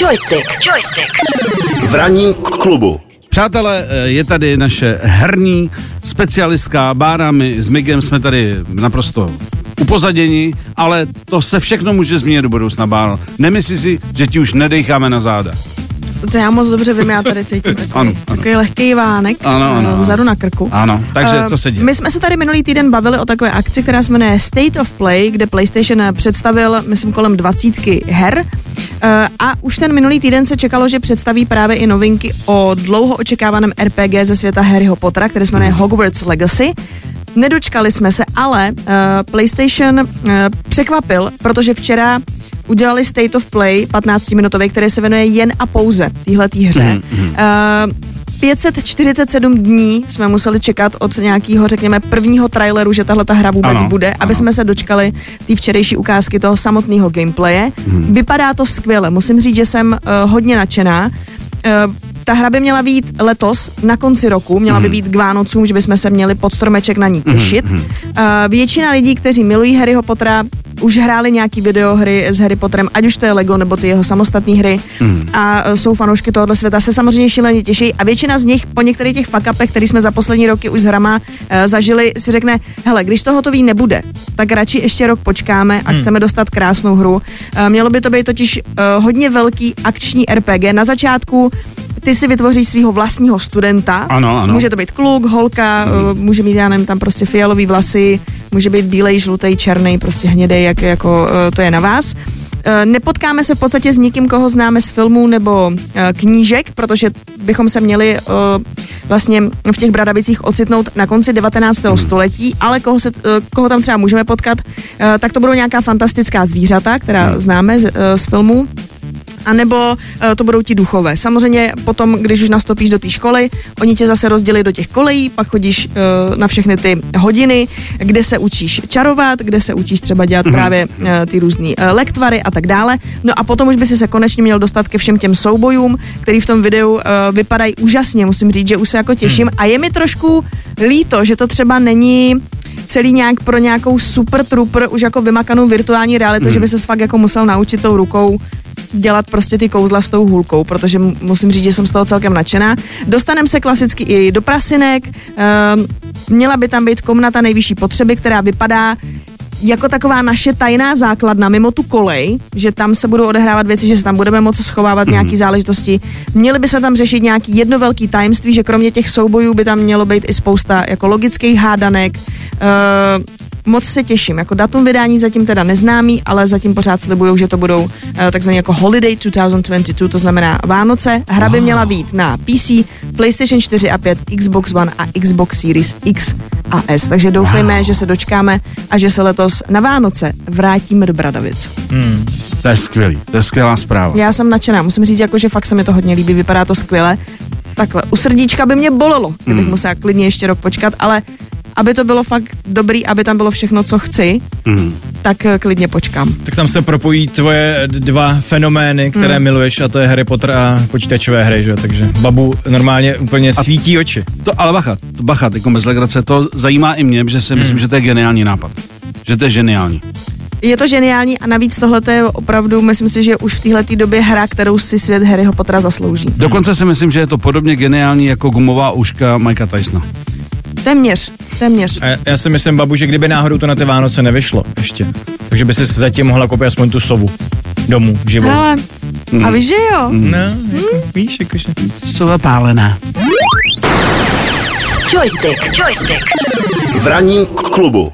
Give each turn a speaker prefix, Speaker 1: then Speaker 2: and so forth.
Speaker 1: Joystick. Joystick.
Speaker 2: V ranním klubu.
Speaker 3: Přátelé, eh, je tady naše herní specialistka Bára, my s Migem jsme tady naprosto upozaděni, ale to se všechno může změnit do budoucna, Báro. Nemyslí si, že ti už nedejcháme na záda.
Speaker 4: To já moc dobře vím, já tady cítím takový,
Speaker 3: Ano, ano.
Speaker 4: takový lehký vánek
Speaker 3: Ano, ano,
Speaker 4: eh, vzadu na krku.
Speaker 3: Ano, takže
Speaker 4: Eh,
Speaker 3: co se děje?
Speaker 4: My jsme se tady minulý týden bavili o takové akci, která se jmenuje State of Play, kde PlayStation představil, myslím, kolem dvacítky her. Eh, A už ten minulý týden se čekalo, že představí právě i novinky o dlouho očekávaném RPG ze světa Harryho Pottera, který se jmenuje Hogwarts Legacy. Nedočkali jsme se, ale uh, PlayStation uh, překvapil, protože včera udělali State of Play 15-minutový, který se věnuje jen a pouze téhletý hře. Uh, 547 dní jsme museli čekat od nějakého, řekněme, prvního traileru, že tahle ta hra vůbec
Speaker 3: Ano,
Speaker 4: bude, aby
Speaker 3: ano.
Speaker 4: jsme se dočkali té včerejší ukázky toho samotného gameplaye. Vypadá to skvěle, musím říct, že jsem uh, hodně nadšená. Uh, ta hra by měla být letos na konci roku, měla by být k Vánocům, že bychom se měli pod stromeček na ní těšit. Uh, většina lidí, kteří milují Harryho Pottera, už hráli nějaký videohry s Harry Potterem, ať už to je Lego nebo ty jeho samostatné hry a uh, jsou fanoušky tohohle světa, se samozřejmě šíleně těší a většina z nich po některých těch fuck-upech, který jsme za poslední roky už s hrama uh, zažili, si řekne, hele, když to hotový nebude, tak radši ještě rok počkáme a chceme dostat krásnou hru. Uh, mělo by to být totiž uh, hodně velký akční RPG. Na začátku ty si vytvoříš svého vlastního studenta.
Speaker 3: Ano, ano.
Speaker 4: Může to být kluk, holka, mm. může mít, já nevím, tam prostě fialový vlasy, může být bílej, žlutý, černý, prostě hnědej, jak jako eh, to je na vás. Eh, Nepotkáme se v podstatě s nikým, koho známe z filmů nebo eh, knížek, protože bychom se měli vlastně v těch Bradavicích ocitnout na konci 19. století, ale koho, se, koho tam třeba můžeme potkat, tak to budou nějaká fantastická zvířata, která známe z, z filmů. A nebo uh, to budou ti duchové. Samozřejmě potom, když už nastoupíš do té školy, oni tě zase rozdělí do těch kolejí, pak chodíš uh, na všechny ty hodiny, kde se učíš čarovat, kde se učíš třeba dělat mm-hmm. právě uh, ty různé uh, lektvary a tak dále. No a potom už by si se konečně měl dostat ke všem těm soubojům, který v tom videu uh, vypadají úžasně. Musím říct, že už se jako těším. Mm. A je mi trošku líto, že to třeba není celý nějak pro nějakou super trooper, už jako vymakanou virtuální realitu, mm. že by se fakt jako musel naučit tou rukou dělat prostě ty kouzla s tou hůlkou, protože mu- musím říct, že jsem z toho celkem nadšená. Dostaneme se klasicky i do prasinek, ehm, měla by tam být komnata nejvyšší potřeby, která vypadá jako taková naše tajná základna mimo tu kolej, že tam se budou odehrávat věci, že se tam budeme moci schovávat mm. nějaký záležitosti. Měli bychom tam řešit nějaký jedno velký tajemství, že kromě těch soubojů by tam mělo být i spousta jako logických hádanek. Uh, moc se těším. Jako datum vydání zatím teda neznámý, ale zatím pořád slibují, že to budou uh, takzvaně jako Holiday 2022, to znamená Vánoce. Hra by měla být na PC, PlayStation 4 a 5, Xbox One a Xbox Series X a S. Takže doufejme, wow. že se dočkáme a že se letos na Vánoce vrátíme do Bradavic.
Speaker 3: To je skvělý, to je skvělá zpráva.
Speaker 4: Já jsem nadšená, musím říct, jako, že fakt se mi to hodně líbí, vypadá to skvěle. Takhle, u srdíčka by mě bolelo, kdybych
Speaker 3: Mm.
Speaker 4: musela klidně ještě rok počkat, ale aby to bylo fakt dobrý, aby tam bylo všechno, co chci,
Speaker 3: Mm.
Speaker 4: tak eh, klidně počkám.
Speaker 5: Tak tam se propojí tvoje dva fenomény, které
Speaker 4: Hmm.
Speaker 5: miluješ, a to je Harry Potter a počítačové hry, že? jo? Takže babu normálně úplně svítí oči.
Speaker 3: To, ale bacha, to bacha, jako bez legrace, to zajímá i mě, že si myslím, že to je geniální nápad. Že to je geniální.
Speaker 4: Je to geniální a navíc tohle je opravdu, myslím si, že už v téhle době hra, kterou si svět Harryho Pottera zaslouží.
Speaker 3: Dokonce si myslím, že je to podobně geniální jako gumová uška Mikea Tysona.
Speaker 4: Téměř, téměř.
Speaker 5: A já si myslím, babu, že kdyby náhodou to na ty Vánoce nevyšlo ještě, takže by si zatím mohla koupit aspoň tu sovu domů, živou.
Speaker 4: Hele, a víš, že jo?
Speaker 5: No, jako, víš, jakože.
Speaker 3: Jsou zapálená.
Speaker 1: Joystick. Joystick.
Speaker 2: V ranním klubu.